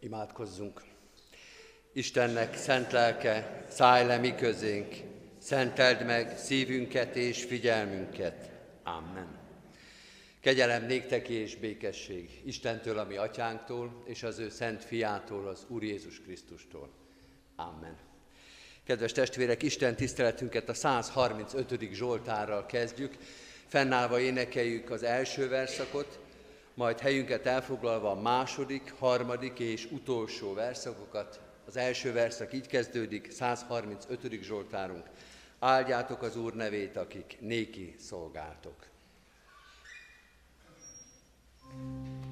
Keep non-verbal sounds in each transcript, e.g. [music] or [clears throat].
Imádkozzunk! Istennek szent lelke, szállj le mi közénk, szenteld meg szívünket és figyelmünket. Amen. Kegyelem néktek és békesség Istentől, a mi atyánktól, és az ő szent fiától, az Úr Jézus Krisztustól. Amen. Kedves testvérek, Isten tiszteletünket a 135. Zsoltárral kezdjük. Fennállva énekeljük az első verszakot, majd helyünket elfoglalva a második, harmadik és utolsó verszakokat. Az első verszak így kezdődik, 135. Zsoltárunk. Áldjátok az Úr nevét, akik néki szolgáltok. thank you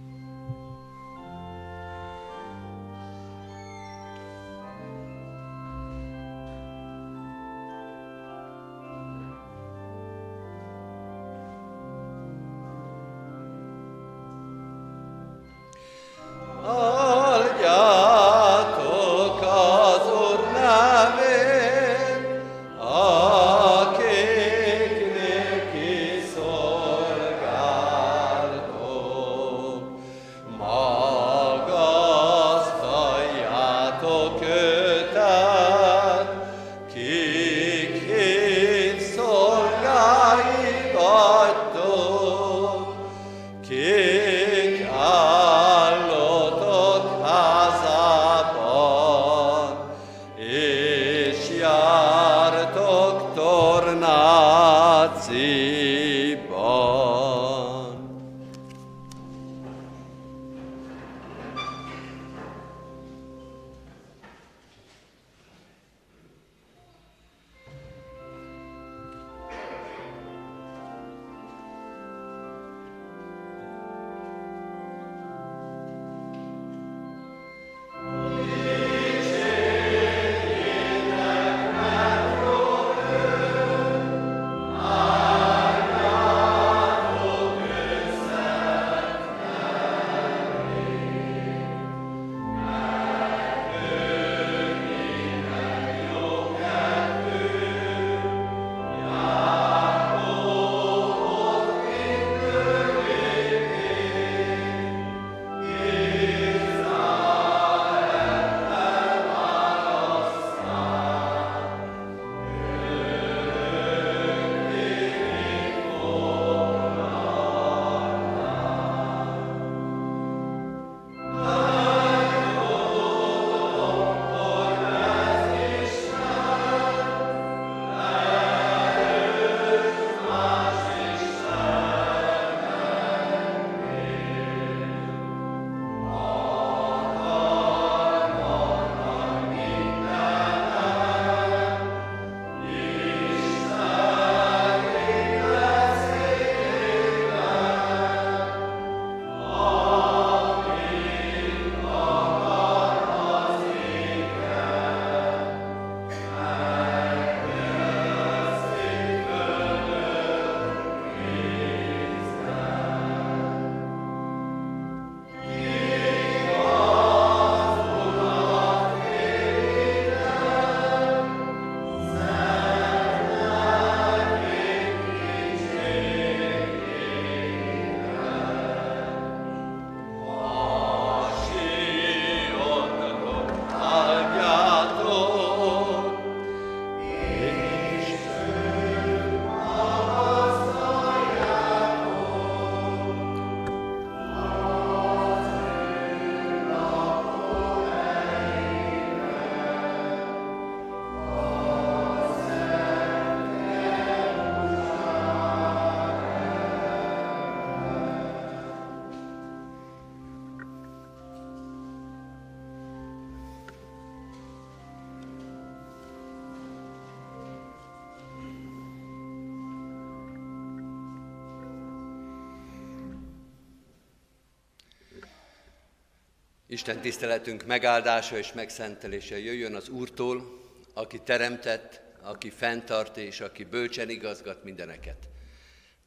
Isten tiszteletünk megáldása és megszentelése jöjjön az Úrtól, aki teremtett, aki fenntart és aki bölcsen igazgat mindeneket.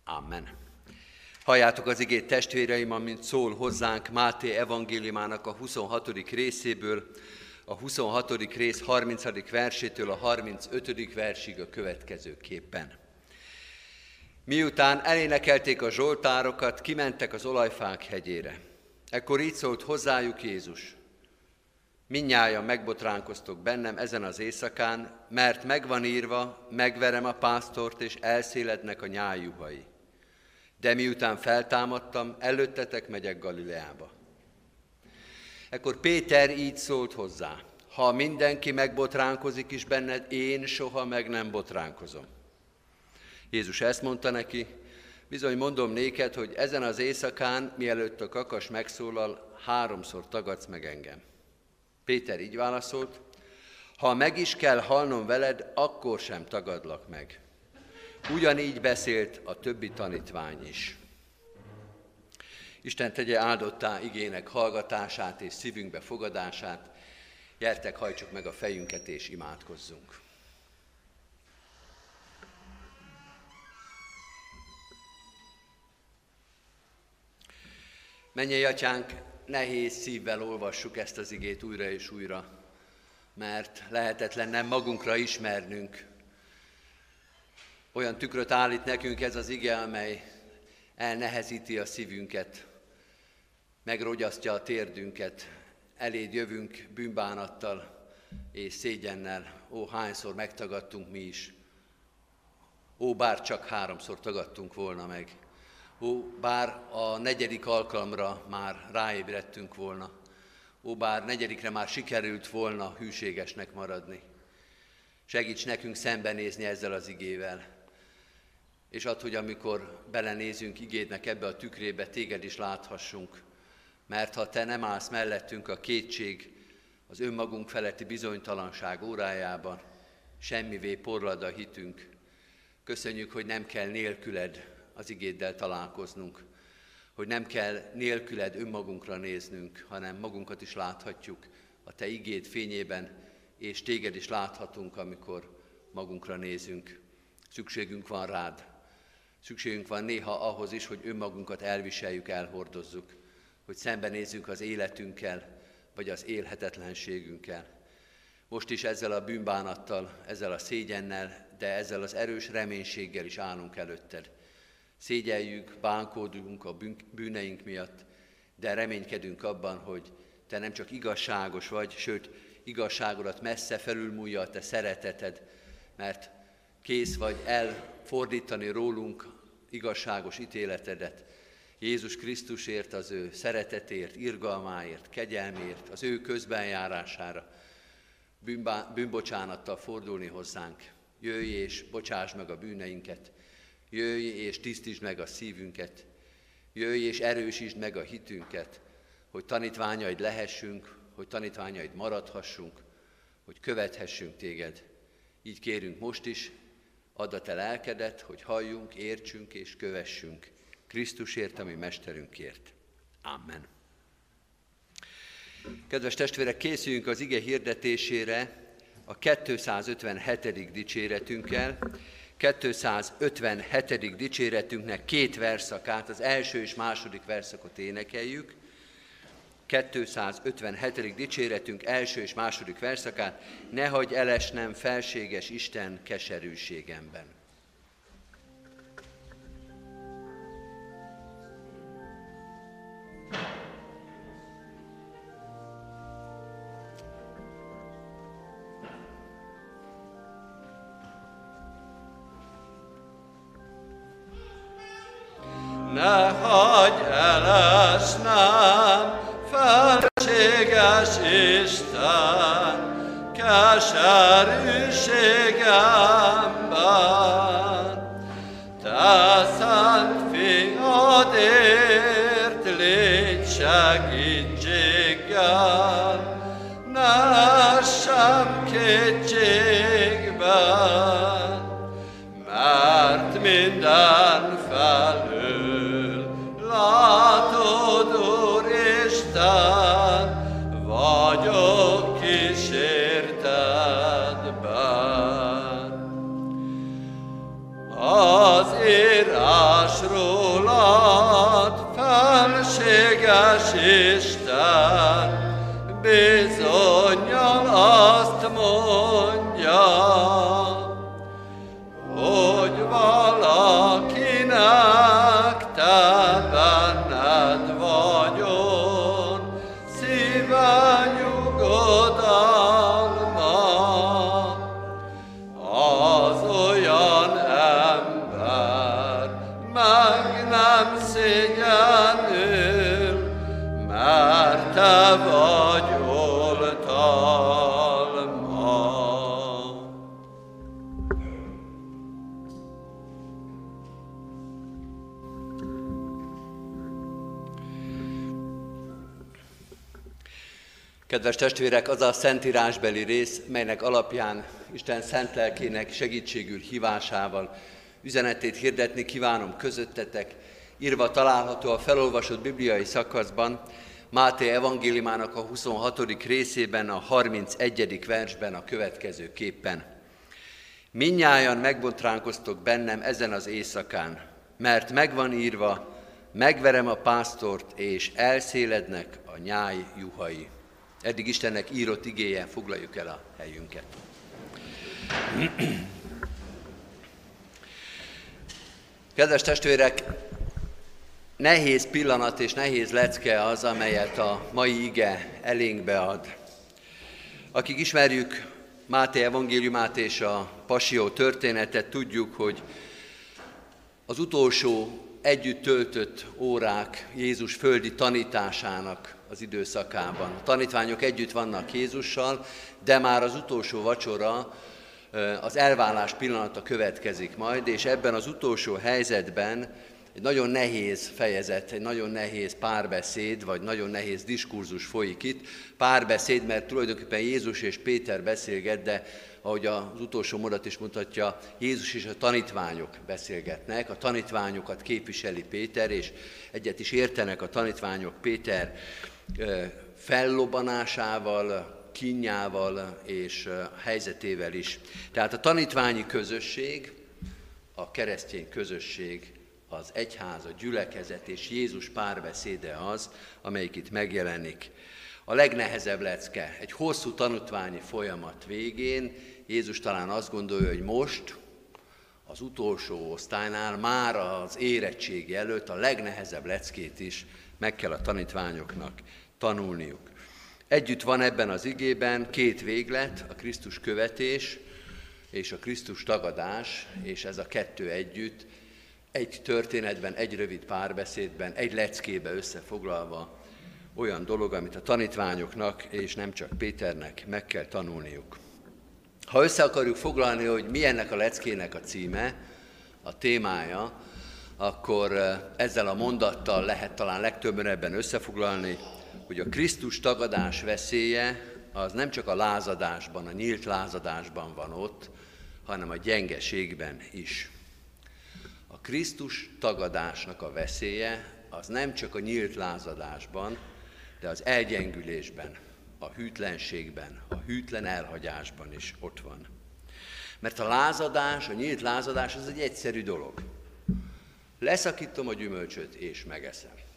Amen. Halljátok az igét testvéreim, amint szól hozzánk Máté evangéliumának a 26. részéből, a 26. rész 30. versétől a 35. versig a következőképpen. Miután elénekelték a zsoltárokat, kimentek az olajfák hegyére. Ekkor így szólt hozzájuk Jézus. Minnyáján megbotránkoztok bennem ezen az éjszakán, mert megvan írva, megverem a pásztort, és elszélednek a nyájuhai. De miután feltámadtam, előttetek megyek Galileába. Ekkor Péter így szólt hozzá, ha mindenki megbotránkozik is benned, én soha meg nem botránkozom. Jézus ezt mondta neki, bizony mondom néked, hogy ezen az éjszakán, mielőtt a kakas megszólal, háromszor tagadsz meg engem. Péter így válaszolt, ha meg is kell halnom veled, akkor sem tagadlak meg. Ugyanígy beszélt a többi tanítvány is. Isten tegye áldottá igének hallgatását és szívünkbe fogadását. Gyertek, hajtsuk meg a fejünket és imádkozzunk. Menjél, atyánk, nehéz szívvel olvassuk ezt az igét újra és újra, mert lehetetlen nem magunkra ismernünk. Olyan tükröt állít nekünk ez az ige, amely elnehezíti a szívünket, megrogyasztja a térdünket, eléd jövünk bűnbánattal és szégyennel. Ó, hányszor megtagadtunk mi is. Ó, bár csak háromszor tagadtunk volna meg. Ó, bár a negyedik alkalomra már ráébredtünk volna. Ó, bár negyedikre már sikerült volna hűségesnek maradni. Segíts nekünk szembenézni ezzel az igével. És add, hogy amikor belenézünk igédnek ebbe a tükrébe, téged is láthassunk. Mert ha te nem állsz mellettünk a kétség, az önmagunk feletti bizonytalanság órájában, semmivé porlad a hitünk. Köszönjük, hogy nem kell nélküled az igéddel találkoznunk, hogy nem kell nélküled önmagunkra néznünk, hanem magunkat is láthatjuk a Te igéd fényében, és Téged is láthatunk, amikor magunkra nézünk. Szükségünk van rád. Szükségünk van néha ahhoz is, hogy önmagunkat elviseljük, elhordozzuk, hogy szembenézzünk az életünkkel, vagy az élhetetlenségünkkel. Most is ezzel a bűnbánattal, ezzel a szégyennel, de ezzel az erős reménységgel is állunk előtted. Szégyeljük, bánkódunk a bűneink miatt, de reménykedünk abban, hogy Te nem csak igazságos vagy, sőt, igazságodat messze felülmúlja a Te szereteted, mert kész vagy elfordítani rólunk igazságos ítéletedet. Jézus Krisztusért, az ő szeretetért, irgalmáért, kegyelmért, az ő közbenjárására bűnbocsánattal fordulni hozzánk. Jöjj és bocsáss meg a bűneinket, Jöjj és tisztítsd meg a szívünket, jöjj és erősítsd meg a hitünket, hogy tanítványaid lehessünk, hogy tanítványaid maradhassunk, hogy követhessünk téged. Így kérünk most is, add a te lelkedet, hogy halljunk, értsünk és kövessünk Krisztusért, ami mesterünkért. Amen. Kedves testvérek, készüljünk az ige hirdetésére a 257. dicséretünkkel. 257. dicséretünknek két verszakát, az első és második verszakot énekeljük. 257. dicséretünk első és második verszakát, ne hagyj elesnem felséges Isten keserűségemben. Testvérek, az a szentírásbeli rész, melynek alapján Isten szent lelkének segítségül hívásával üzenetét hirdetni kívánom közöttetek, írva található a felolvasott bibliai szakaszban, Máté evangéliumának a 26. részében, a 31. versben a következő képpen. Minnyájan megbotránkoztok bennem ezen az éjszakán, mert megvan írva, megverem a pásztort, és elszélednek a nyáj juhai. Eddig Istennek írott igéje, foglaljuk el a helyünket. Kedves testvérek, nehéz pillanat és nehéz lecke az, amelyet a mai ige elénkbe ad. Akik ismerjük Máté evangéliumát és a Pasió történetet, tudjuk, hogy az utolsó együtt töltött órák Jézus földi tanításának az időszakában. A tanítványok együtt vannak Jézussal, de már az utolsó vacsora, az elvállás pillanata következik majd, és ebben az utolsó helyzetben egy nagyon nehéz fejezet, egy nagyon nehéz párbeszéd, vagy nagyon nehéz diskurzus folyik itt. Párbeszéd, mert tulajdonképpen Jézus és Péter beszélget, de ahogy az utolsó mondat is mutatja, Jézus és a tanítványok beszélgetnek, a tanítványokat képviseli Péter, és egyet is értenek a tanítványok Péter fellobanásával, kínjával és helyzetével is. Tehát a tanítványi közösség, a keresztény közösség, az egyház, a gyülekezet és Jézus párbeszéde az, amelyik itt megjelenik. A legnehezebb lecke, egy hosszú tanítványi folyamat végén Jézus talán azt gondolja, hogy most, az utolsó osztálynál, már az érettségi előtt a legnehezebb leckét is meg kell a tanítványoknak tanulniuk. Együtt van ebben az igében két véglet, a Krisztus követés és a Krisztus tagadás, és ez a kettő együtt egy történetben, egy rövid párbeszédben, egy leckébe összefoglalva olyan dolog, amit a tanítványoknak, és nem csak Péternek meg kell tanulniuk. Ha össze akarjuk foglalni, hogy mi ennek a leckének a címe, a témája, akkor eh, ezzel a mondattal lehet talán legtöbben ebben összefoglalni, hogy a Krisztus tagadás veszélye az nem csak a lázadásban, a nyílt lázadásban van ott, hanem a gyengeségben is. A Krisztus tagadásnak a veszélye az nem csak a nyílt lázadásban, de az elgyengülésben, a hűtlenségben, a hűtlen elhagyásban is ott van. Mert a lázadás, a nyílt lázadás az egy egyszerű dolog. Leszakítom a gyümölcsöt és megeszem.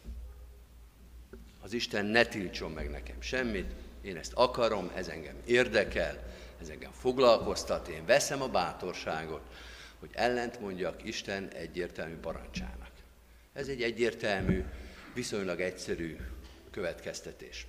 Az Isten ne tiltson meg nekem semmit, én ezt akarom, ez engem érdekel, ez engem foglalkoztat, én veszem a bátorságot, hogy ellent mondjak Isten egyértelmű parancsának. Ez egy egyértelmű, viszonylag egyszerű következtetés.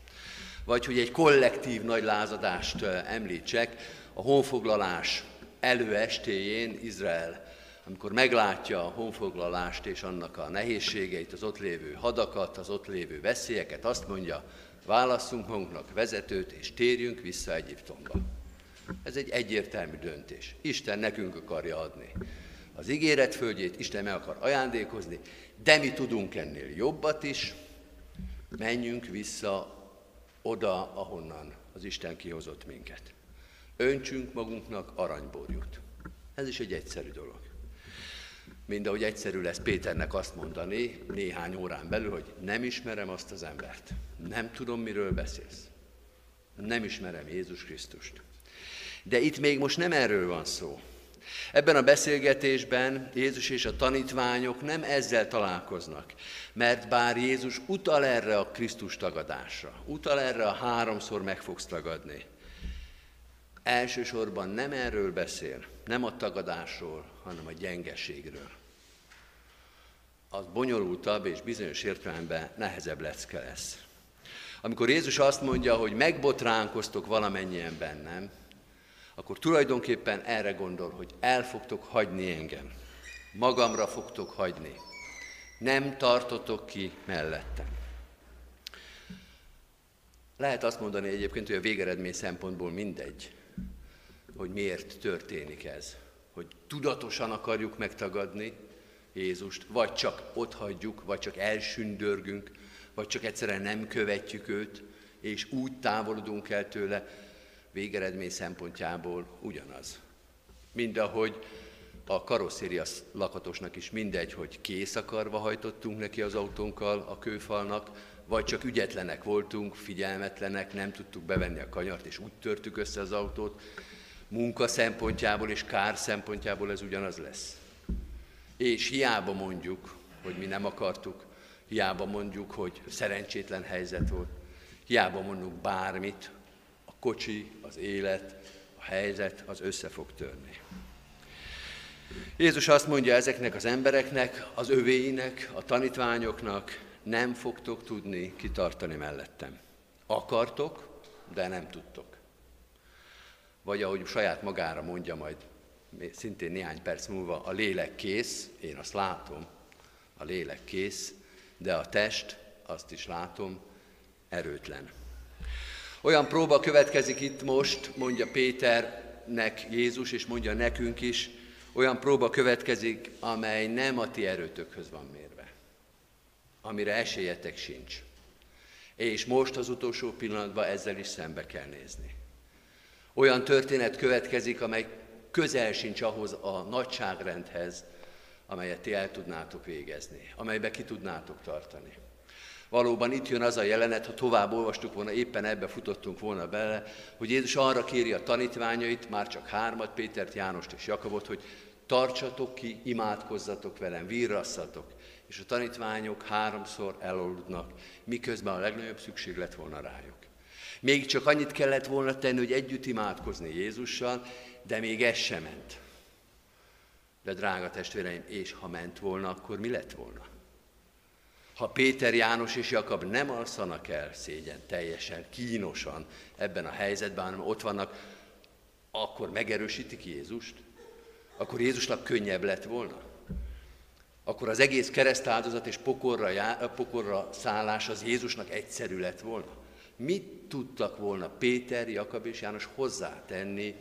Vagy hogy egy kollektív nagy lázadást említsek, a honfoglalás előestéjén Izrael amikor meglátja a honfoglalást és annak a nehézségeit, az ott lévő hadakat, az ott lévő veszélyeket, azt mondja, válasszunk magunknak vezetőt, és térjünk vissza Egyiptomba. Ez egy egyértelmű döntés. Isten nekünk akarja adni. Az ígéret földjét Isten meg akar ajándékozni, de mi tudunk ennél jobbat is, menjünk vissza oda, ahonnan az Isten kihozott minket. Öntsünk magunknak aranyborjút. Ez is egy egyszerű dolog. Mind ahogy egyszerű lesz Péternek azt mondani néhány órán belül, hogy nem ismerem azt az embert. Nem tudom, miről beszélsz. Nem ismerem Jézus Krisztust. De itt még most nem erről van szó. Ebben a beszélgetésben Jézus és a tanítványok nem ezzel találkoznak, mert bár Jézus utal erre a Krisztus tagadásra, utal erre a háromszor meg fogsz tagadni, elsősorban nem erről beszél, nem a tagadásról, hanem a gyengeségről. Az bonyolultabb és bizonyos értelemben nehezebb lecke lesz. Amikor Jézus azt mondja, hogy megbotránkoztok valamennyien bennem, akkor tulajdonképpen erre gondol, hogy el fogtok hagyni engem. Magamra fogtok hagyni. Nem tartotok ki mellettem. Lehet azt mondani egyébként, hogy a végeredmény szempontból mindegy, hogy miért történik ez. Hogy tudatosan akarjuk megtagadni Jézust, vagy csak ott hagyjuk, vagy csak elsündörgünk, vagy csak egyszerűen nem követjük őt, és úgy távolodunk el tőle, végeredmény szempontjából ugyanaz. Mind ahogy a karosszéria lakatosnak is mindegy, hogy kész akarva hajtottunk neki az autónkkal a kőfalnak, vagy csak ügyetlenek voltunk, figyelmetlenek, nem tudtuk bevenni a kanyart, és úgy törtük össze az autót. Munka szempontjából és kár szempontjából ez ugyanaz lesz. És hiába mondjuk, hogy mi nem akartuk, hiába mondjuk, hogy szerencsétlen helyzet volt, hiába mondjuk bármit, a kocsi, az élet, a helyzet az össze fog törni. Jézus azt mondja ezeknek az embereknek, az övéinek, a tanítványoknak, nem fogtok tudni kitartani mellettem. Akartok, de nem tudtok. Vagy ahogy saját magára mondja majd szintén néhány perc múlva, a lélek kész, én azt látom, a lélek kész, de a test, azt is látom, erőtlen. Olyan próba következik itt most, mondja Péternek Jézus, és mondja nekünk is, olyan próba következik, amely nem a ti erőtökhöz van mérve, amire esélyetek sincs. És most az utolsó pillanatban ezzel is szembe kell nézni. Olyan történet következik, amely közel sincs ahhoz a nagyságrendhez, amelyet ti el tudnátok végezni, amelybe ki tudnátok tartani. Valóban itt jön az a jelenet, ha tovább olvastuk volna, éppen ebbe futottunk volna bele, hogy Jézus arra kéri a tanítványait, már csak hármat, Pétert, Jánost és Jakabot, hogy tartsatok ki, imádkozzatok velem, virrasszatok. És a tanítványok háromszor eloludnak, miközben a legnagyobb szükség lett volna rájuk. Még csak annyit kellett volna tenni, hogy együtt imádkozni Jézussal, de még ez sem ment. De drága testvéreim, és ha ment volna, akkor mi lett volna? Ha Péter, János és Jakab nem alszanak el szégyen teljesen, kínosan ebben a helyzetben, hanem ott vannak, akkor megerősítik Jézust? Akkor Jézusnak könnyebb lett volna? Akkor az egész keresztáldozat és pokorra, já, pokorra szállás az Jézusnak egyszerű lett volna? Mit tudtak volna Péter, Jakab és János hozzátenni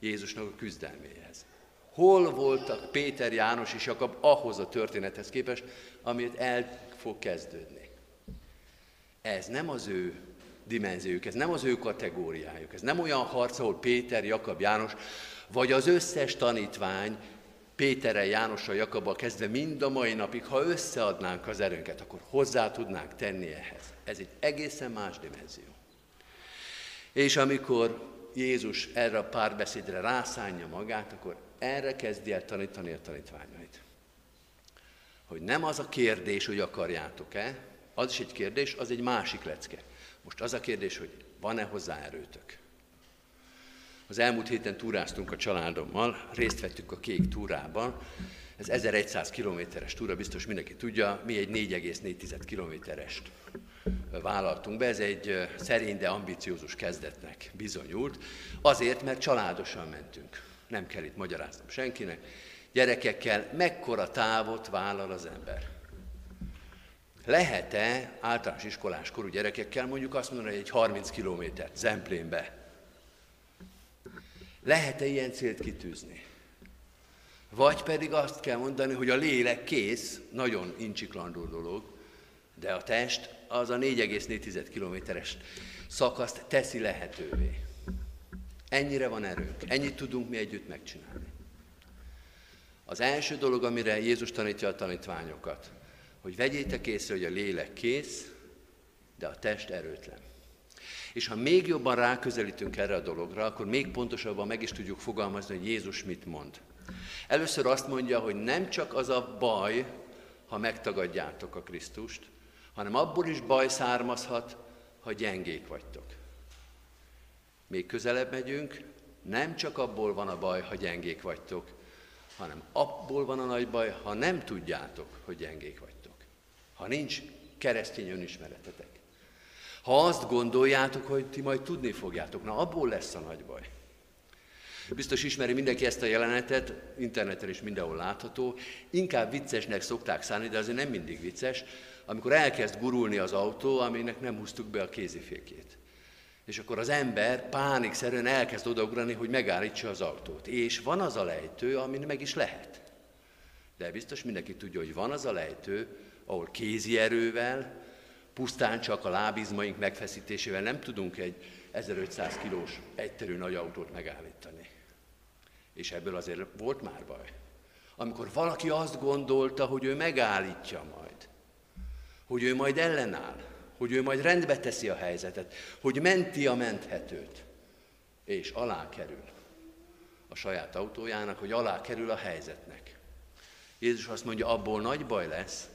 Jézusnak a küzdelméhez? Hol voltak Péter, János és Jakab ahhoz a történethez képest, amit el fog kezdődni? Ez nem az ő dimenziójuk, ez nem az ő kategóriájuk, ez nem olyan harc, ahol Péter, Jakab, János vagy az összes tanítvány Péterrel, Jánossal, Jakabbal kezdve mind a mai napig, ha összeadnánk az erőnket, akkor hozzá tudnánk tenni ehhez. Ez egy egészen más dimenzió. És amikor Jézus erre a párbeszédre rászánja magát, akkor erre kezdi el tanítani a tanítványait. Hogy nem az a kérdés, hogy akarjátok-e, az is egy kérdés, az egy másik lecke. Most az a kérdés, hogy van-e hozzá erőtök. Az elmúlt héten túráztunk a családommal, részt vettük a kék túrában. Ez 1100 kilométeres túra, biztos mindenki tudja, mi egy 4,4 kilométerest vállaltunk be. Ez egy szerény, de ambiciózus kezdetnek bizonyult. Azért, mert családosan mentünk. Nem kell itt magyaráznom senkinek. Gyerekekkel mekkora távot vállal az ember? Lehet-e általános iskolás korú gyerekekkel mondjuk azt mondani, hogy egy 30 kilométert Zemplénbe lehet-e ilyen célt kitűzni? Vagy pedig azt kell mondani, hogy a lélek kész, nagyon incsiklandó dolog, de a test az a 4,4 kilométeres szakaszt teszi lehetővé. Ennyire van erőnk, ennyit tudunk mi együtt megcsinálni. Az első dolog, amire Jézus tanítja a tanítványokat, hogy vegyétek észre, hogy a lélek kész, de a test erőtlen. És ha még jobban ráközelítünk erre a dologra, akkor még pontosabban meg is tudjuk fogalmazni, hogy Jézus mit mond. Először azt mondja, hogy nem csak az a baj, ha megtagadjátok a Krisztust, hanem abból is baj származhat, ha gyengék vagytok. Még közelebb megyünk, nem csak abból van a baj, ha gyengék vagytok, hanem abból van a nagy baj, ha nem tudjátok, hogy gyengék vagytok. Ha nincs keresztény önismeretetek. Ha azt gondoljátok, hogy ti majd tudni fogjátok, na abból lesz a nagy baj. Biztos ismeri mindenki ezt a jelenetet, interneten is mindenhol látható. Inkább viccesnek szokták szállni, de azért nem mindig vicces, amikor elkezd gurulni az autó, aminek nem húztuk be a kézifékét. És akkor az ember pánikszerűen elkezd odaugrani, hogy megállítsa az autót. És van az a lejtő, amin meg is lehet. De biztos mindenki tudja, hogy van az a lejtő, ahol kézi erővel, pusztán csak a lábizmaink megfeszítésével nem tudunk egy 1500 kilós egyterű nagy autót megállítani. És ebből azért volt már baj. Amikor valaki azt gondolta, hogy ő megállítja majd, hogy ő majd ellenáll, hogy ő majd rendbe teszi a helyzetet, hogy menti a menthetőt, és alá kerül a saját autójának, hogy alá kerül a helyzetnek. Jézus azt mondja, abból nagy baj lesz,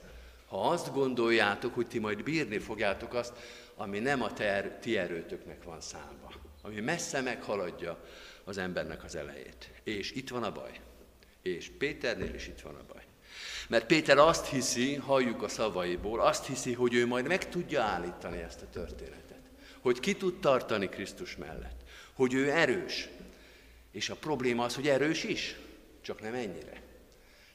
ha azt gondoljátok, hogy ti majd bírni fogjátok azt, ami nem a ter, ti erőtöknek van számba, ami messze meghaladja az embernek az elejét. És itt van a baj. És Péternél is itt van a baj. Mert Péter azt hiszi, halljuk a szavaiból, azt hiszi, hogy ő majd meg tudja állítani ezt a történetet. Hogy ki tud tartani Krisztus mellett. Hogy ő erős. És a probléma az, hogy erős is, csak nem ennyire.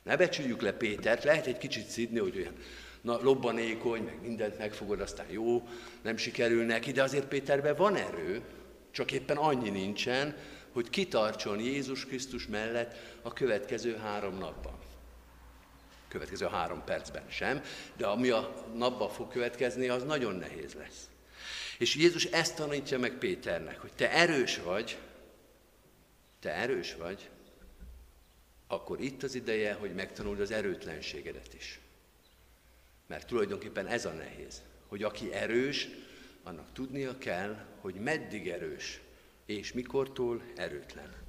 Ne becsüljük le Pétert, lehet egy kicsit szidni, hogy olyan na, lobbanékony, meg mindent megfogod, aztán jó, nem sikerül neki, de azért Péterben van erő, csak éppen annyi nincsen, hogy kitartson Jézus Krisztus mellett a következő három napban. Következő három percben sem, de ami a napban fog következni, az nagyon nehéz lesz. És Jézus ezt tanítja meg Péternek, hogy te erős vagy, te erős vagy, akkor itt az ideje, hogy megtanuld az erőtlenségedet is. Mert tulajdonképpen ez a nehéz, hogy aki erős, annak tudnia kell, hogy meddig erős, és mikortól erőtlen.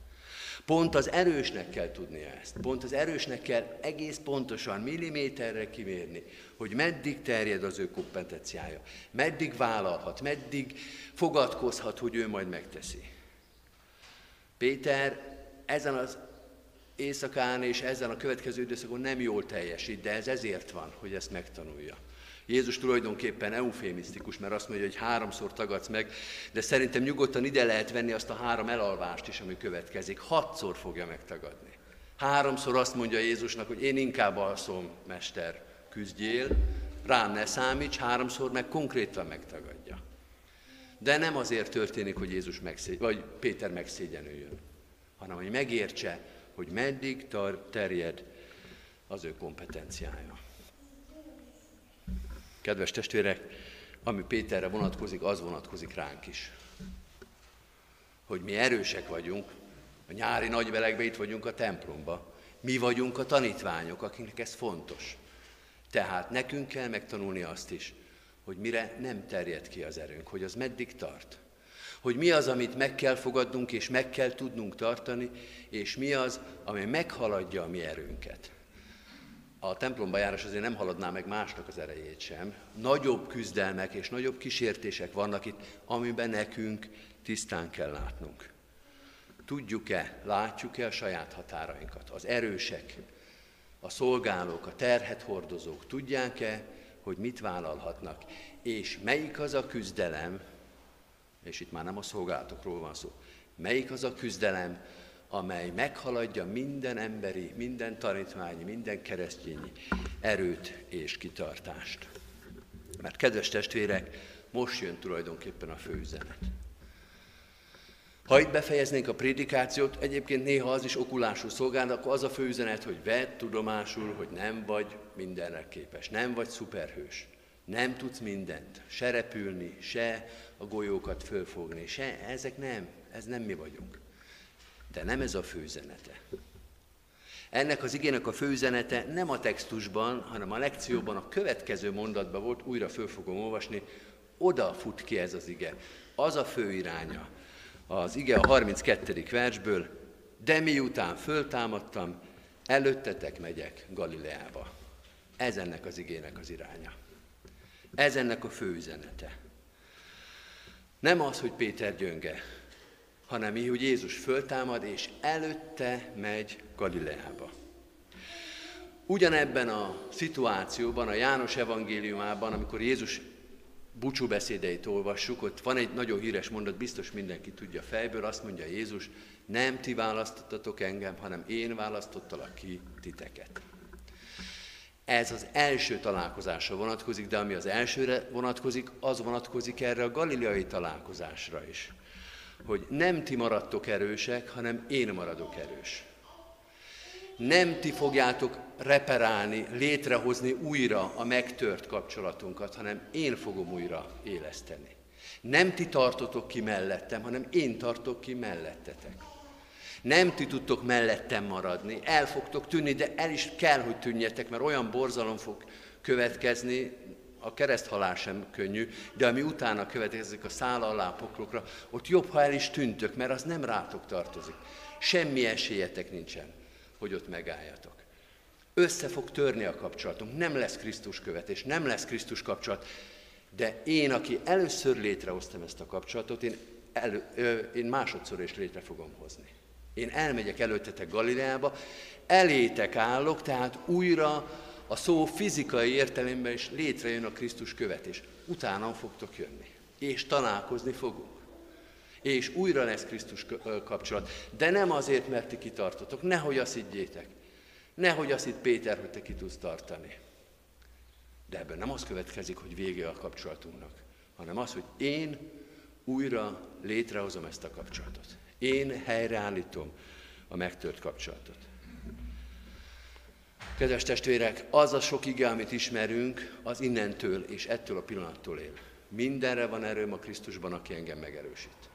Pont az erősnek kell tudnia ezt. Pont az erősnek kell egész pontosan, milliméterre kimérni, hogy meddig terjed az ő kompetenciája, meddig vállalhat, meddig fogadkozhat, hogy ő majd megteszi. Péter ezen az éjszakán és ezen a következő időszakon nem jól teljesít, de ez ezért van, hogy ezt megtanulja. Jézus tulajdonképpen eufémisztikus, mert azt mondja, hogy háromszor tagadsz meg, de szerintem nyugodtan ide lehet venni azt a három elalvást is, ami következik. Hatszor fogja megtagadni. Háromszor azt mondja Jézusnak, hogy én inkább alszom, mester, küzdjél, rám ne számíts, háromszor meg konkrétan megtagadja. De nem azért történik, hogy Jézus megszégy, vagy Péter megszégyenüljön, hanem hogy megértse, hogy meddig tar- terjed az ő kompetenciája. Kedves testvérek, ami Péterre vonatkozik, az vonatkozik ránk is. Hogy mi erősek vagyunk, a nyári nagybelegbe itt vagyunk a templomba, mi vagyunk a tanítványok, akiknek ez fontos. Tehát nekünk kell megtanulni azt is, hogy mire nem terjed ki az erőnk, hogy az meddig tart hogy mi az, amit meg kell fogadnunk és meg kell tudnunk tartani, és mi az, ami meghaladja a mi erőnket. A templomba járás azért nem haladná meg másnak az erejét sem. Nagyobb küzdelmek és nagyobb kísértések vannak itt, amiben nekünk tisztán kell látnunk. Tudjuk-e, látjuk-e a saját határainkat? Az erősek, a szolgálók, a terhet hordozók tudják-e, hogy mit vállalhatnak? És melyik az a küzdelem, és itt már nem a szolgálatokról van szó. Melyik az a küzdelem, amely meghaladja minden emberi, minden tanítványi, minden keresztényi erőt és kitartást. Mert kedves testvérek, most jön tulajdonképpen a főüzenet. Ha itt befejeznénk a prédikációt, egyébként néha az is okulásul szolgál, akkor az a főüzenet, hogy vedd tudomásul, hogy nem vagy mindenre képes, nem vagy szuperhős, nem tudsz mindent, se repülni, se a golyókat fölfogni. Se, ezek nem, ez nem mi vagyunk. De nem ez a főzenete. Ennek az igének a főzenete nem a textusban, hanem a lekcióban, a következő mondatban volt, újra föl fogom olvasni, oda fut ki ez az ige. Az a fő iránya. Az ige a 32. versből, de miután föltámadtam, előttetek megyek Galileába. Ez ennek az igének az iránya. Ez ennek a fő üzenete. Nem az, hogy Péter gyönge, hanem így, hogy Jézus föltámad, és előtte megy Galileába. Ugyanebben a szituációban, a János evangéliumában, amikor Jézus búcsúbeszédeit olvassuk, ott van egy nagyon híres mondat, biztos mindenki tudja fejből, azt mondja Jézus, nem ti választottatok engem, hanem én választottalak ki titeket. Ez az első találkozásra vonatkozik, de ami az elsőre vonatkozik, az vonatkozik erre a galileai találkozásra is. Hogy nem ti maradtok erősek, hanem én maradok erős. Nem ti fogjátok reperálni, létrehozni újra a megtört kapcsolatunkat, hanem én fogom újra éleszteni. Nem ti tartotok ki mellettem, hanem én tartok ki mellettetek. Nem ti tudtok mellettem maradni, el fogtok tűnni, de el is kell, hogy tűnjetek, mert olyan borzalom fog következni, a kereszthalál sem könnyű, de ami utána következik a szála alá poklokra, ott jobb, ha el is tűntök, mert az nem rátok tartozik. Semmi esélyetek nincsen, hogy ott megálljatok. Össze fog törni a kapcsolatunk, nem lesz Krisztus követés, nem lesz Krisztus kapcsolat, de én, aki először létrehoztam ezt a kapcsolatot, én, elő, ö, én másodszor is létre fogom hozni. Én elmegyek előttetek Galileába, elétek állok, tehát újra a szó fizikai értelemben is létrejön a Krisztus követés. Utána fogtok jönni, és találkozni fogunk. És újra lesz Krisztus kapcsolat. De nem azért, mert ti kitartotok, nehogy azt higgyétek. Nehogy azt hitt Péter, hogy te ki tudsz tartani. De ebben nem az következik, hogy vége a kapcsolatunknak, hanem az, hogy én újra létrehozom ezt a kapcsolatot. Én helyreállítom a megtört kapcsolatot. Kedves testvérek, az a sok ige, amit ismerünk, az innentől és ettől a pillanattól él. Mindenre van erőm a Krisztusban, aki engem megerősít.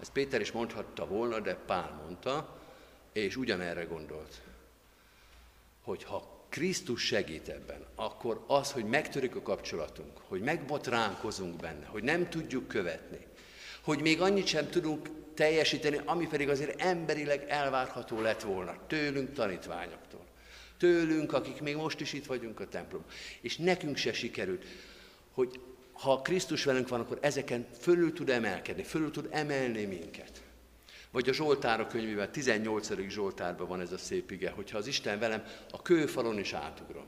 Ezt Péter is mondhatta volna, de Pál mondta, és ugyanerre gondolt, hogy ha Krisztus segít ebben, akkor az, hogy megtörik a kapcsolatunk, hogy megbotránkozunk benne, hogy nem tudjuk követni, hogy még annyit sem tudunk teljesíteni, ami pedig azért emberileg elvárható lett volna tőlünk tanítványoktól. Tőlünk, akik még most is itt vagyunk a templom. És nekünk se sikerült, hogy ha Krisztus velünk van, akkor ezeken fölül tud emelkedni, fölül tud emelni minket. Vagy a Zsoltárok könyvében, 18. Zsoltárban van ez a szép ige, hogyha az Isten velem, a kőfalon is átugrom.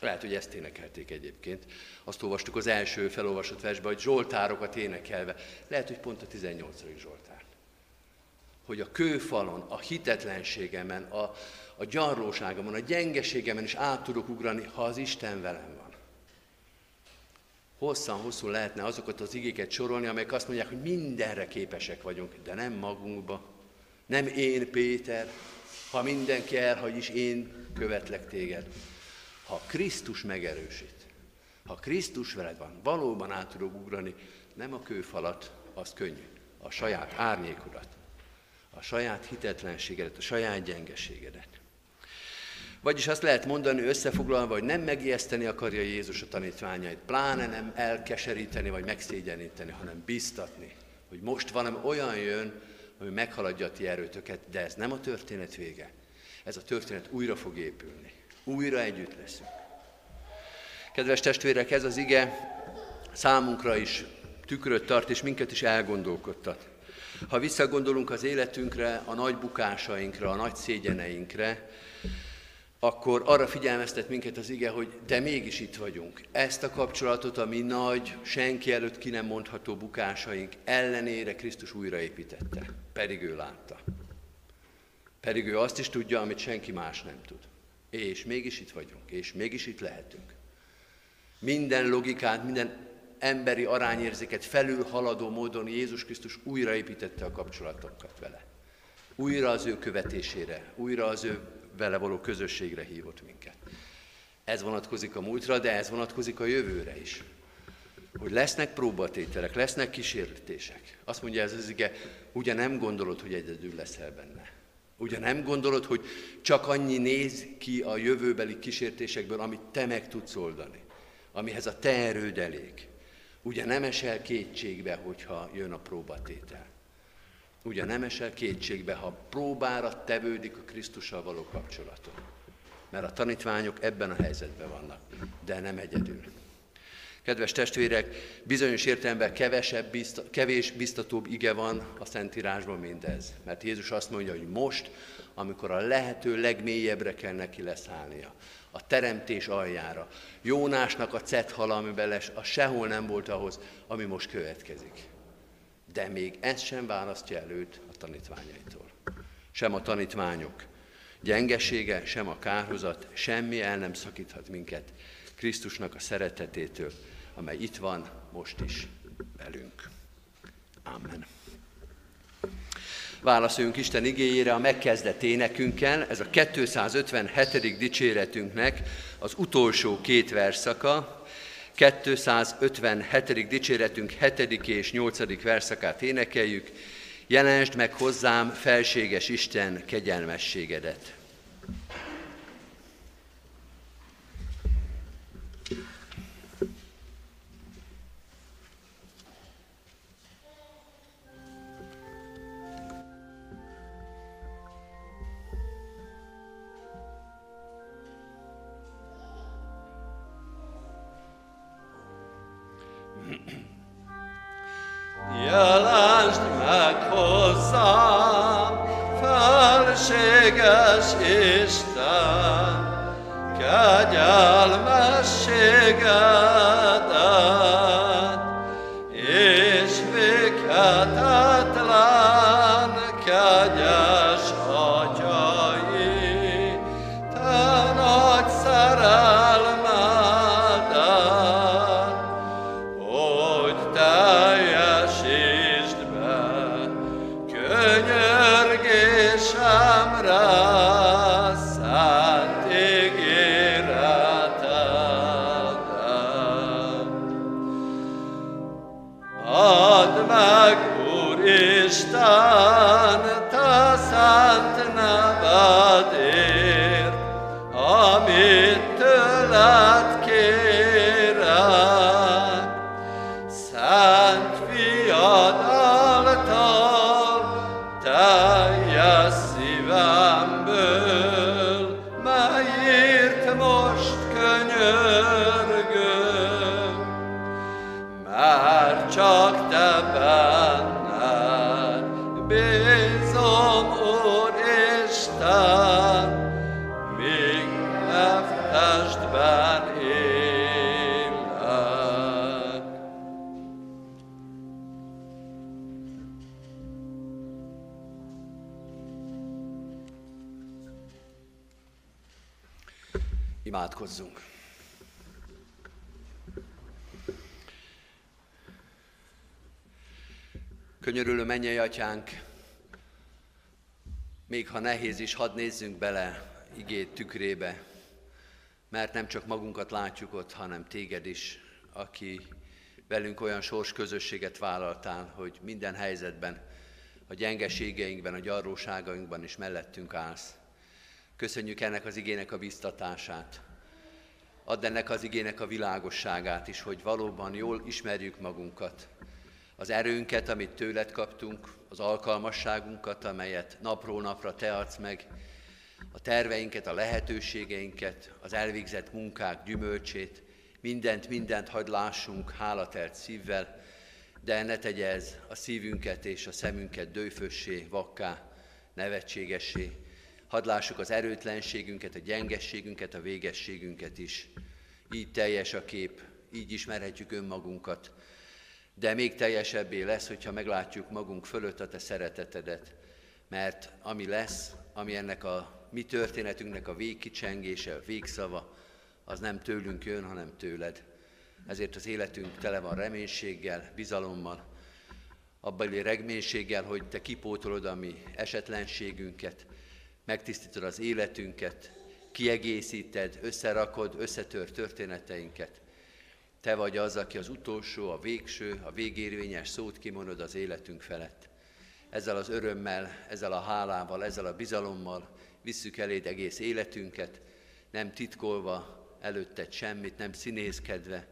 Lehet, hogy ezt énekelték egyébként. Azt olvastuk az első felolvasott versben, hogy Zsoltárokat énekelve. Lehet, hogy pont a 18. Zsoltár. Hogy a kőfalon, a hitetlenségemen, a, a gyarlóságamon, a gyengeségemen is át tudok ugrani, ha az Isten velem van hosszan hosszú lehetne azokat az igéket sorolni, amelyek azt mondják, hogy mindenre képesek vagyunk, de nem magunkba. Nem én, Péter, ha mindenki elhagy is, én követlek téged. Ha Krisztus megerősít, ha Krisztus veled van, valóban át tudok ugrani, nem a kőfalat, az könnyű, a saját árnyékodat, a saját hitetlenségedet, a saját gyengeségedet. Vagyis azt lehet mondani összefoglalva, hogy nem megijeszteni akarja Jézus a tanítványait, pláne nem elkeseríteni vagy megszégyeníteni, hanem biztatni, hogy most valami olyan jön, ami meghaladja a ti erőtöket, de ez nem a történet vége. Ez a történet újra fog épülni. Újra együtt leszünk. Kedves testvérek, ez az ige számunkra is tükröt tart, és minket is elgondolkodtat. Ha visszagondolunk az életünkre, a nagy bukásainkra, a nagy szégyeneinkre, akkor arra figyelmeztet minket az ige, hogy de mégis itt vagyunk. Ezt a kapcsolatot, ami nagy, senki előtt ki nem mondható bukásaink ellenére Krisztus újraépítette. Pedig ő látta. Pedig ő azt is tudja, amit senki más nem tud. És mégis itt vagyunk, és mégis itt lehetünk. Minden logikát, minden emberi arányérzéket felül haladó módon Jézus Krisztus újraépítette a kapcsolatokat vele. Újra az ő követésére, újra az ő vele való közösségre hívott minket. Ez vonatkozik a múltra, de ez vonatkozik a jövőre is. Hogy lesznek próbatételek, lesznek kísérletések. Azt mondja ez az ige, ugye nem gondolod, hogy egyedül leszel benne. Ugye nem gondolod, hogy csak annyi néz ki a jövőbeli kísértésekből, amit te meg tudsz oldani, amihez a te erőd elég. Ugye nem esel kétségbe, hogyha jön a próbatétel. Ugye nem esel kétségbe, ha próbára tevődik a Krisztussal való kapcsolaton. Mert a tanítványok ebben a helyzetben vannak, de nem egyedül. Kedves testvérek, bizonyos értelemben kevesebb, bizta, kevés biztatóbb ige van a Szentírásban, mint ez. Mert Jézus azt mondja, hogy most, amikor a lehető legmélyebbre kell neki leszállnia, a teremtés aljára, Jónásnak a cethala, amiben les, a sehol nem volt ahhoz, ami most következik. De még ez sem választja előtt a tanítványaitól. Sem a tanítványok gyengesége, sem a kárhozat, semmi el nem szakíthat minket Krisztusnak a szeretetétől, amely itt van most is velünk. Amen. Válaszoljunk Isten igényére a megkezdett énekünkkel. Ez a 257. dicséretünknek az utolsó két verszaka. 257. dicséretünk 7. és 8. verszakát énekeljük. Jelensd meg hozzám, felséges Isten, kegyelmességedet. Jelensd meg hozzám, felséges Isten, kegyelmességedet, Imádkozzunk! Könyörülő mennyei atyánk, még ha nehéz is, hadd nézzünk bele igét tükrébe, mert nem csak magunkat látjuk ott, hanem téged is, aki velünk olyan sors közösséget vállaltál, hogy minden helyzetben, a gyengeségeinkben, a gyarróságainkban is mellettünk állsz. Köszönjük ennek az igének a biztatását. Add ennek az igének a világosságát is, hogy valóban jól ismerjük magunkat. Az erőnket, amit tőled kaptunk, az alkalmasságunkat, amelyet napról napra te adsz meg, a terveinket, a lehetőségeinket, az elvégzett munkák gyümölcsét, mindent, mindent hagyd lássunk hálatelt szívvel, de ne tegye ez a szívünket és a szemünket dőfössé, vakká, nevetségessé. Hadd lássuk az erőtlenségünket, a gyengességünket, a végességünket is. Így teljes a kép, így ismerhetjük önmagunkat, de még teljesebbé lesz, hogyha meglátjuk magunk fölött a te szeretetedet. Mert ami lesz, ami ennek a mi történetünknek a végkicsengése, a végszava, az nem tőlünk jön, hanem tőled. Ezért az életünk tele van reménységgel, bizalommal, abban reménységgel, hogy te kipótolod a mi esetlenségünket, megtisztítod az életünket, kiegészíted, összerakod, összetör történeteinket. Te vagy az, aki az utolsó, a végső, a végérvényes szót kimondod az életünk felett. Ezzel az örömmel, ezzel a hálával, ezzel a bizalommal visszük eléd egész életünket, nem titkolva előtted semmit, nem színészkedve,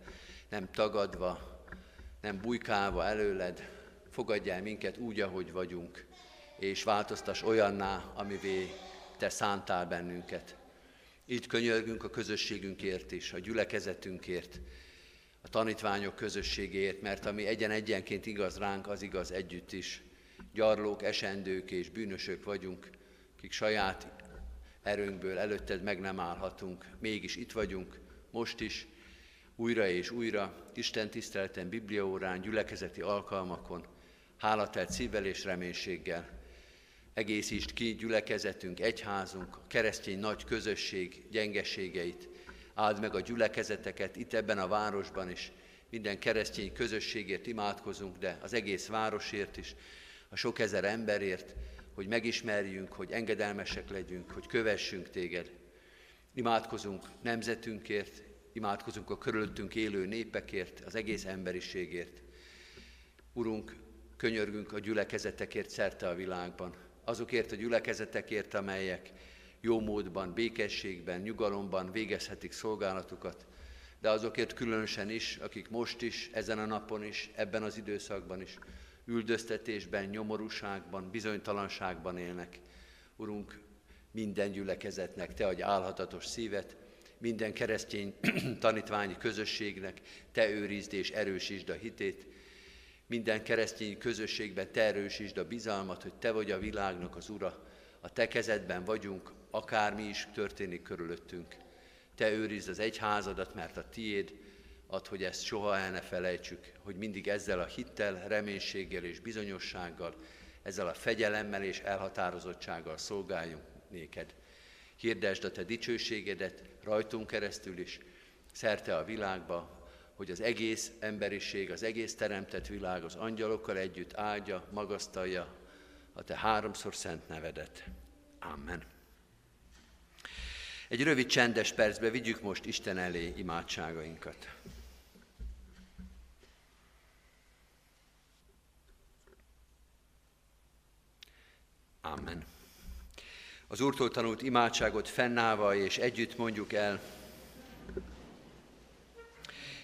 nem tagadva, nem bujkálva előled. Fogadjál minket úgy, ahogy vagyunk, és változtass olyanná, amivé te szántál bennünket. Így könyörgünk a közösségünkért is, a gyülekezetünkért, a tanítványok közösségéért, mert ami egyen-egyenként igaz ránk, az igaz együtt is. Gyarlók, esendők és bűnösök vagyunk, akik saját erőnkből előtted meg nem állhatunk. Mégis itt vagyunk, most is, újra és újra, Isten tiszteleten, bibliaórán, gyülekezeti alkalmakon, hálatelt szívvel és reménységgel. Egészítsd ki gyülekezetünk, egyházunk, a keresztény nagy közösség gyengeségeit, áld meg a gyülekezeteket itt ebben a városban is, minden keresztény közösségért imádkozunk, de az egész városért is, a sok ezer emberért, hogy megismerjünk, hogy engedelmesek legyünk, hogy kövessünk téged. Imádkozunk nemzetünkért, imádkozunk a körülöttünk élő népekért, az egész emberiségért. Urunk, könyörgünk a gyülekezetekért szerte a világban, azokért a gyülekezetekért, amelyek jó módban, békességben, nyugalomban végezhetik szolgálatukat, de azokért különösen is, akik most is, ezen a napon is, ebben az időszakban is üldöztetésben, nyomorúságban, bizonytalanságban élnek. Urunk, minden gyülekezetnek Te adj álhatatos szívet, minden keresztény [clears throat] tanítványi közösségnek Te őrizd és erősítsd a hitét, minden keresztény közösségben Te erősítsd a bizalmat, hogy Te vagy a világnak az Ura, a Te kezedben vagyunk, akármi is történik körülöttünk. Te őrizd az egyházadat, mert a tiéd, ad, hogy ezt soha el ne felejtsük, hogy mindig ezzel a hittel, reménységgel és bizonyossággal, ezzel a fegyelemmel és elhatározottsággal szolgáljunk néked. Hirdesd a te dicsőségedet rajtunk keresztül is, szerte a világba, hogy az egész emberiség, az egész teremtett világ az angyalokkal együtt áldja, magasztalja a te háromszor szent nevedet. Amen. Egy rövid csendes percbe vigyük most Isten elé imádságainkat. Amen. Az Úrtól tanult imádságot fennállva és együtt mondjuk el.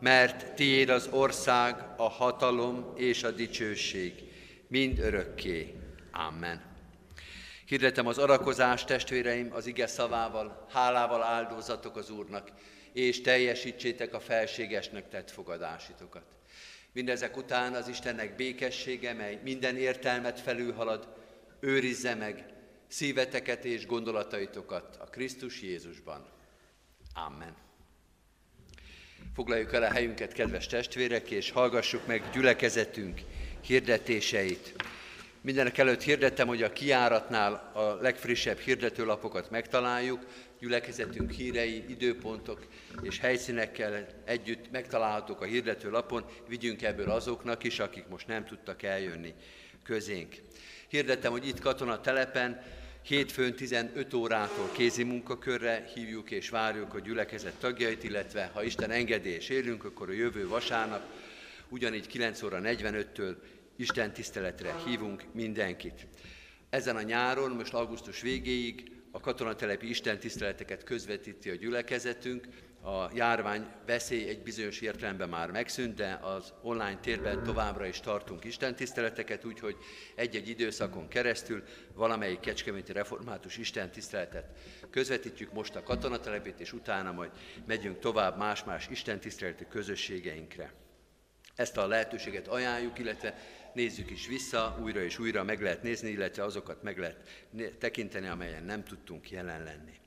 mert tiéd az ország, a hatalom és a dicsőség, mind örökké. Amen. Hirdetem az arakozás testvéreim az ige szavával, hálával áldozatok az Úrnak, és teljesítsétek a felségesnek tett fogadásitokat. Mindezek után az Istennek békessége, mely minden értelmet felülhalad, őrizze meg szíveteket és gondolataitokat a Krisztus Jézusban. Amen. Foglaljuk el a helyünket, kedves testvérek, és hallgassuk meg gyülekezetünk hirdetéseit. Mindenek előtt hirdettem, hogy a kiáratnál a legfrissebb hirdetőlapokat megtaláljuk, gyülekezetünk hírei, időpontok és helyszínekkel együtt megtalálhatók a hirdetőlapon, vigyünk ebből azoknak is, akik most nem tudtak eljönni közénk. Hirdettem, hogy itt katona telepen hétfőn 15 órától kézi munkakörre hívjuk és várjuk a gyülekezet tagjait, illetve ha Isten engedélyes élünk, akkor a jövő vasárnap ugyanígy 9 óra 45-től Isten tiszteletre hívunk mindenkit. Ezen a nyáron, most augusztus végéig a katonatelepi Isten tiszteleteket közvetíti a gyülekezetünk. A járvány veszély egy bizonyos értelemben már megszűnt, de az online térben továbbra is tartunk Isten tiszteleteket, úgyhogy egy-egy időszakon keresztül valamelyik kecskeméti református Isten tiszteletet közvetítjük most a katonatelepét, és utána majd megyünk tovább más-más Isten tiszteleti közösségeinkre. Ezt a lehetőséget ajánljuk, illetve nézzük is vissza, újra és újra meg lehet nézni, illetve azokat meg lehet tekinteni, amelyen nem tudtunk jelen lenni.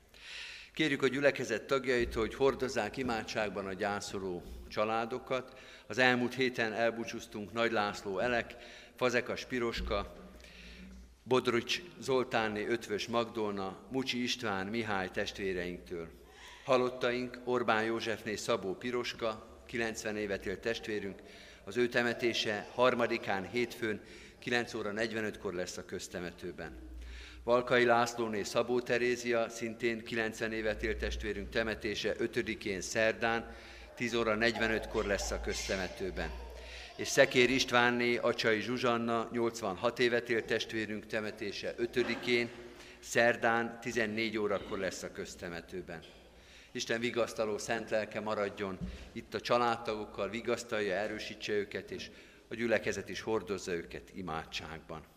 Kérjük a gyülekezet tagjait, hogy hordozzák imádságban a gyászoló családokat. Az elmúlt héten elbúcsúztunk Nagy László Elek, Fazekas Piroska, Bodrocs Zoltánné Ötvös Magdolna, Mucsi István Mihály testvéreinktől. Halottaink Orbán Józsefné Szabó Piroska, 90 évet élt testvérünk, az ő temetése harmadikán hétfőn 9 óra 45-kor lesz a köztemetőben. Valkai Lászlóné Szabó Terézia, szintén 90 évet élt testvérünk temetése 5-én szerdán, 10 óra 45-kor lesz a köztemetőben. És Szekér Istvánné Acsai Zsuzsanna, 86 évet élt testvérünk temetése 5-én, szerdán 14 órakor lesz a köztemetőben. Isten vigasztaló szent lelke maradjon itt a családtagokkal, vigasztalja, erősítse őket, és a gyülekezet is hordozza őket imádságban.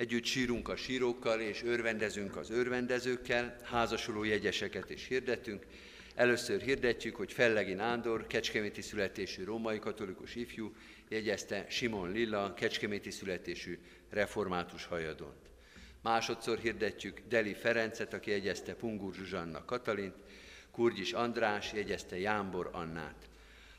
Együtt sírunk a sírókkal, és örvendezünk az örvendezőkkel, házasuló jegyeseket is hirdetünk. Először hirdetjük, hogy Fellegi Nándor, kecskeméti születésű római katolikus ifjú, jegyezte Simon Lilla, kecskeméti születésű református hajadont. Másodszor hirdetjük Deli Ferencet, aki jegyezte Pungur Zsuzsanna Katalint, Kurgyis András jegyezte Jámbor Annát.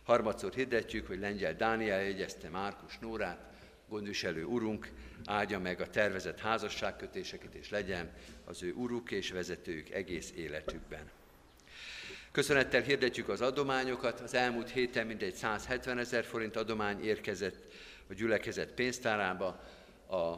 Harmadszor hirdetjük, hogy Lengyel Dániel jegyezte Márkus Nórát, gondviselő urunk, áldja meg a tervezett házasságkötéseket, és legyen az ő uruk és vezetőjük egész életükben. Köszönettel hirdetjük az adományokat. Az elmúlt héten mindegy 170 ezer forint adomány érkezett a gyülekezet pénztárába. A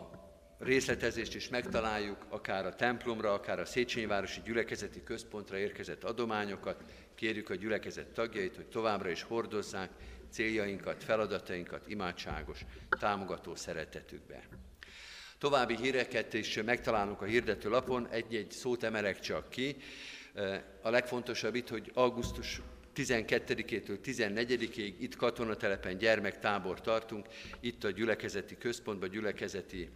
részletezést is megtaláljuk, akár a templomra, akár a Széchenyi Városi Gyülekezeti Központra érkezett adományokat. Kérjük a gyülekezet tagjait, hogy továbbra is hordozzák céljainkat, feladatainkat imádságos, támogató szeretetükbe. További híreket is megtalálunk a hirdető lapon, egy-egy szót emelek csak ki. A legfontosabb itt, hogy augusztus 12-től 14-ig itt katonatelepen gyermektábor tartunk, itt a gyülekezeti központban, gyülekezeti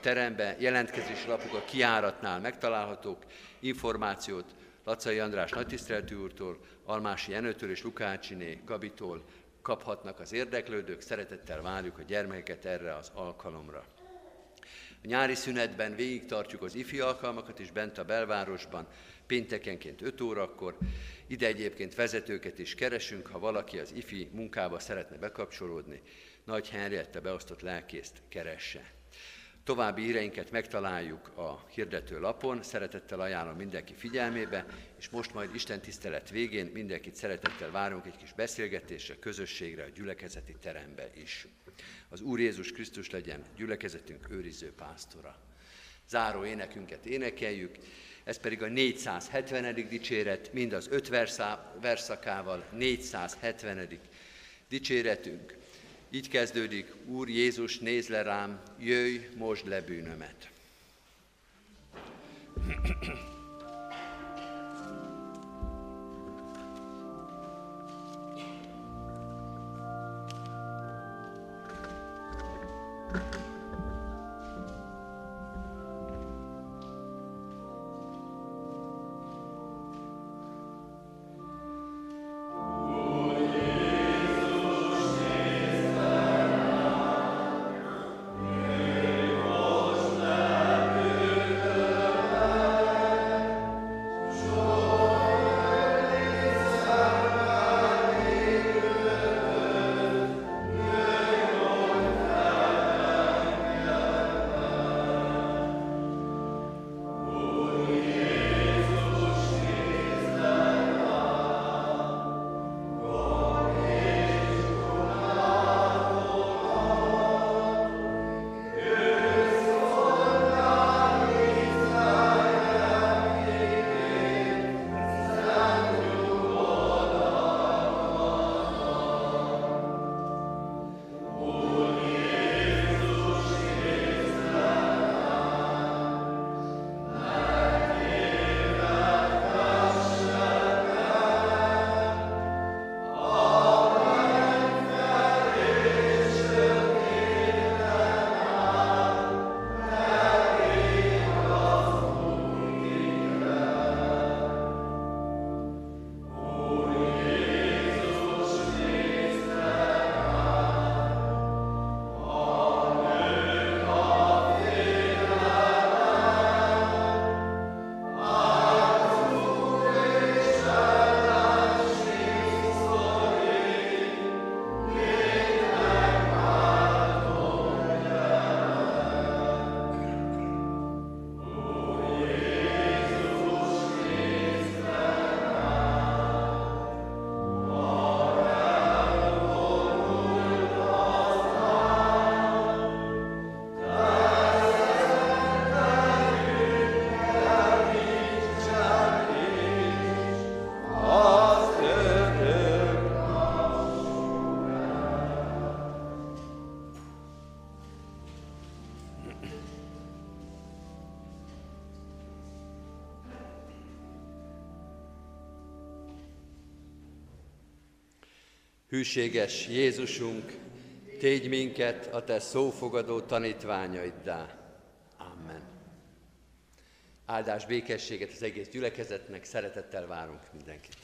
teremben. Jelentkezés lapok a kiáratnál megtalálhatók, információt Lacai András nagytiszteltű úrtól, Almási Jenőtől és Lukácsiné Gabitól kaphatnak az érdeklődők. Szeretettel várjuk a gyermekeket erre az alkalomra. A nyári szünetben végig tartjuk az ifi alkalmakat is bent a belvárosban, péntekenként 5 órakor. Ide egyébként vezetőket is keresünk, ha valaki az ifi munkába szeretne bekapcsolódni, Nagy Henriette beosztott lelkészt keresse. További íreinket megtaláljuk a hirdető lapon, szeretettel ajánlom mindenki figyelmébe, és most majd Isten tisztelet végén mindenkit szeretettel várunk egy kis beszélgetésre, közösségre, a gyülekezeti terembe is. Az Úr Jézus Krisztus legyen gyülekezetünk őriző pásztora. Záró énekünket énekeljük, ez pedig a 470. dicséret, mind az öt verszakával, 470. dicséretünk. Így kezdődik, Úr Jézus, néz le rám, jöjj, most le bűnömet. Hűséges Jézusunk, tégy minket a Te szófogadó tanítványaiddá. Amen. Áldás békességet az egész gyülekezetnek, szeretettel várunk mindenkit.